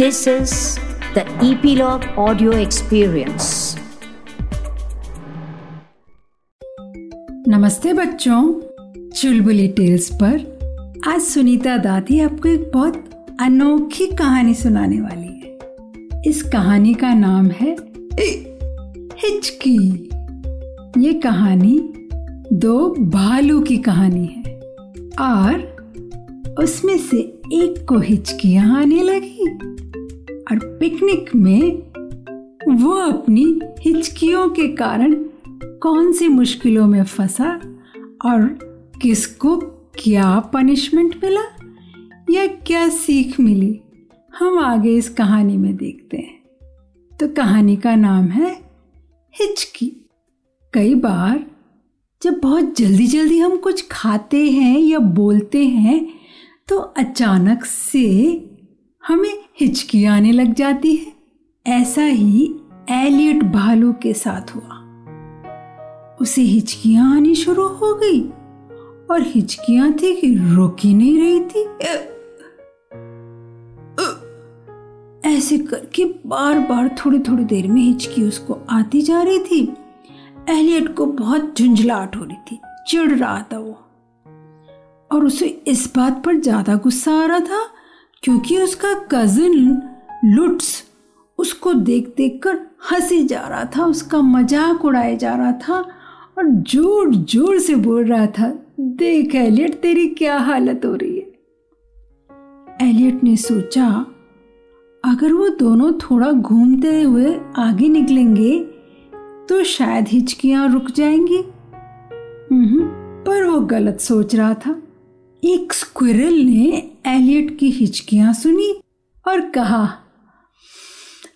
This is the Epilogue Audio Experience. नमस्ते बच्चों, चुलबुली tales पर आज सुनीता दादी आपको एक बहुत अनोखी कहानी सुनाने वाली है। इस कहानी का नाम है हिचकी। ये कहानी दो भालू की कहानी है और उसमें से एक को हिचकियाँ आने लगी। और पिकनिक में वो अपनी हिचकियों के कारण कौन सी मुश्किलों में फंसा और किसको क्या पनिशमेंट मिला या क्या सीख मिली, हम आगे इस कहानी में देखते हैं। तो कहानी का नाम है हिचकी। कई बार जब बहुत जल्दी जल्दी हम कुछ खाते हैं या बोलते हैं तो अचानक से हमें हिचकी आने लग जाती है। ऐसा ही एलियट भालू के साथ हुआ। उसे हिचकियाँ आनी शुरू हो गई और हिचकियाँ थी कि रुक नहीं रही थी। ऐसे करके बार बार थोड़ी थोड़ी देर में हिचकी उसको आती जा रही थी। एलियट को बहुत झुंझलाहट हो रही थी, चिढ़ रहा था वो। और उसे इस बात पर ज़्यादा गुस्सा आ रहा था क्योंकि उसका कजिन लुट्स उसको देख देख कर हँसी जा रहा था, उसका मज़ाक उड़ाया जा रहा था और ज़ोर ज़ोर से बोल रहा था, देख एलियट, तेरी क्या हालत हो रही है? एलियट ने सोचा, अगर वो दोनों थोड़ा घूमते हुए आगे निकलेंगे तो शायद हिचकियाँ रुक जाएँगी। पर वो गलत सोच रहा था। एक स्क्विरल ने एलियट की हिचकियाँ सुनी और कहा,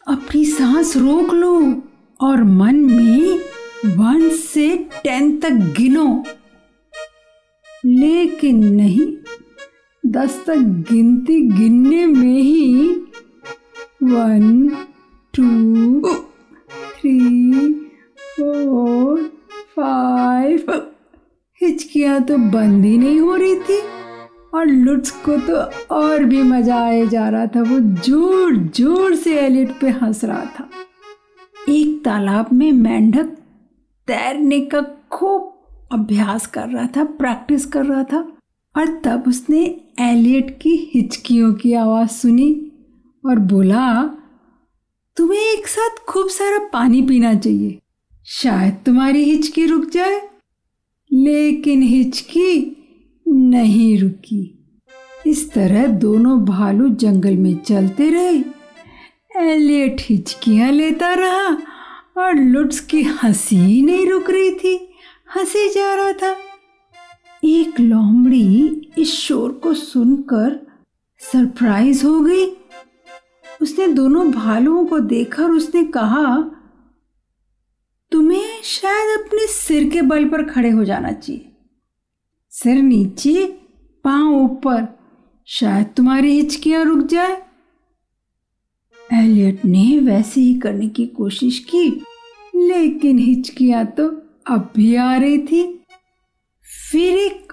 अपनी सांस रोक लो और मन में वन से टेन तक गिनो। लेकिन नहीं, दस तक गिनती गिनने में ही one, two, three, four, five हिचकियाँ तो बंद ही नहीं हो रही थी। और लुट्स को तो और भी मज़ा आए जा रहा था। वो ज़ोर ज़ोर से एलिट पे हंस रहा था। एक तालाब में मेंढक तैरने का खूब अभ्यास कर रहा था, प्रैक्टिस कर रहा था और तब उसने एलियट की हिचकियों की आवाज़ सुनी और बोला, तुम्हें एक साथ खूब सारा पानी पीना चाहिए। शायद तुम्हारी हिचकी रुक जाए। लेकिन हिचकी नहीं रुकी। इस तरह दोनों भालू जंगल में चलते रहे। एलियट हिचकियाँ लेता रहा और लुट्स की हँसी नहीं रुक रही थी। हँसी जा रहा था। एक लोमड़ी इस शोर को सुनकर सरप्राइज़ हो गई। उसने दोनों भालुओं को देखकर उसने कहा, तुम्हें शायद अपने सिर के बल पर खड़े हो जाना चाहिए। सिर नीचे, पाँव ऊपर। शायद तुम्हारी हिचकियाँ रुक जाए। एलियट ने वैसे ही करने की कोशिश की, लेकिन हिचकियाँ तो अब भी आ रही थी। फिर एक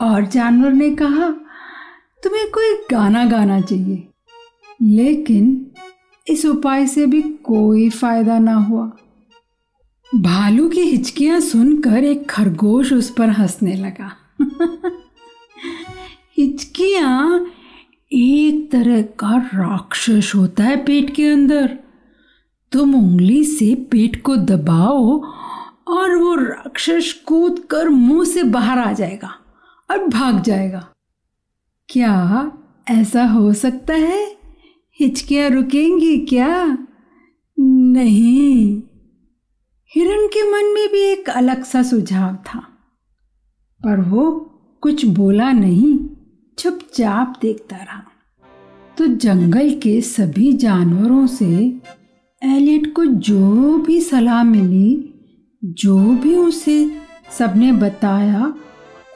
और जानवर ने कहा, तुम्हें कोई गाना गाना चाहिए। लेकिन इस उपाय से भी कोई फ़ायदा ना हुआ। भालू की हिचकियाँ सुनकर एक खरगोश उस पर हंसने लगा। हिचकियाँ एक तरह का राक्षस होता है पेट के अंदर। तुम उंगली से पेट को दबाओ और वो राक्षस कूद कर मुँह से बाहर आ जाएगा और भाग जाएगा। क्या ऐसा हो सकता है? हिचकियाँ रुकेंगी क्या? नहीं। हिरण के मन में भी एक अलग सा सुझाव था। पर वो कुछ बोला नहीं, चुपचाप देखता रहा। तो जंगल के सभी जानवरों से एलियट को जो भी सलाह मिली, जो भी उसे सबने बताया,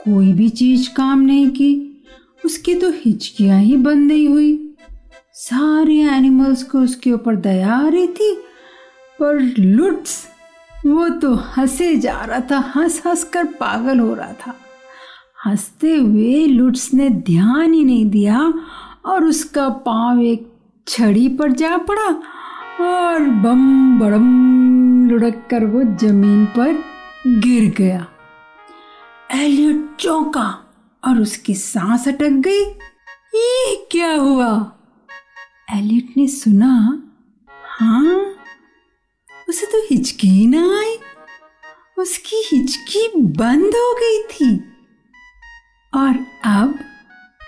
कोई भी चीज़ काम नहीं की, उसकी तो हिचकियाँ ही बंद नहीं हुई। सारे एनिमल्स को उसके ऊपर दया आ रही थी, पर लुट्स वो तो हंसे जा रहा था, हंस हंस कर पागल हो रहा था। हँसते हुए लुट्स ने ध्यान ही नहीं दिया और उसका पाँव एक छड़ी पर जा पड़ा और बम, बड़म लुढ़क कर वो ज़मीन पर गिर गया। एलियट चौंका और उसकी सांस अटक गई। ये क्या हुआ? एलियट ने सुना हाँ? उसे तो हिचकी ना आई। उसकी हिचकी बंद हो गई थी। और अब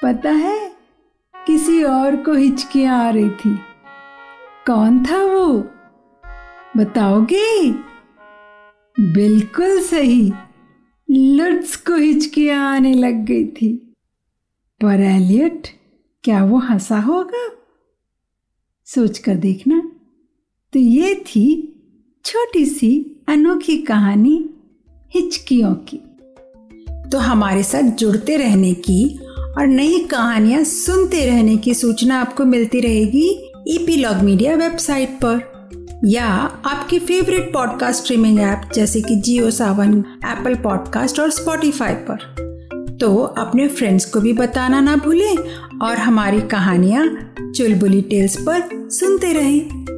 पता है, किसी और को हिचकियाँ आ रही थी। कौन था वो? बताओगे? बिल्कुल सही। लुट्स को हिचकियाँ आने लग गई थी। पर एलियट, क्या वो हंसा होगा? सोच कर देखना। तो ये थी छोटी सी अनोखी कहानी हिचकियों की। तो हमारे साथ जुड़ते रहने की और नई कहानियाँ सुनते रहने की सूचना आपको मिलती रहेगी ईपीलॉग मीडिया वेबसाइट पर या आपकी फेवरेट पॉडकास्ट स्ट्रीमिंग ऐप जैसे कि जियो सावन एप्पल पॉडकास्ट और स्पॉटिफाई पर। तो अपने फ्रेंड्स को भी बताना ना भूलें और हमारी कहानियाँ चुलबुली टेल्स पर सुनते रहें।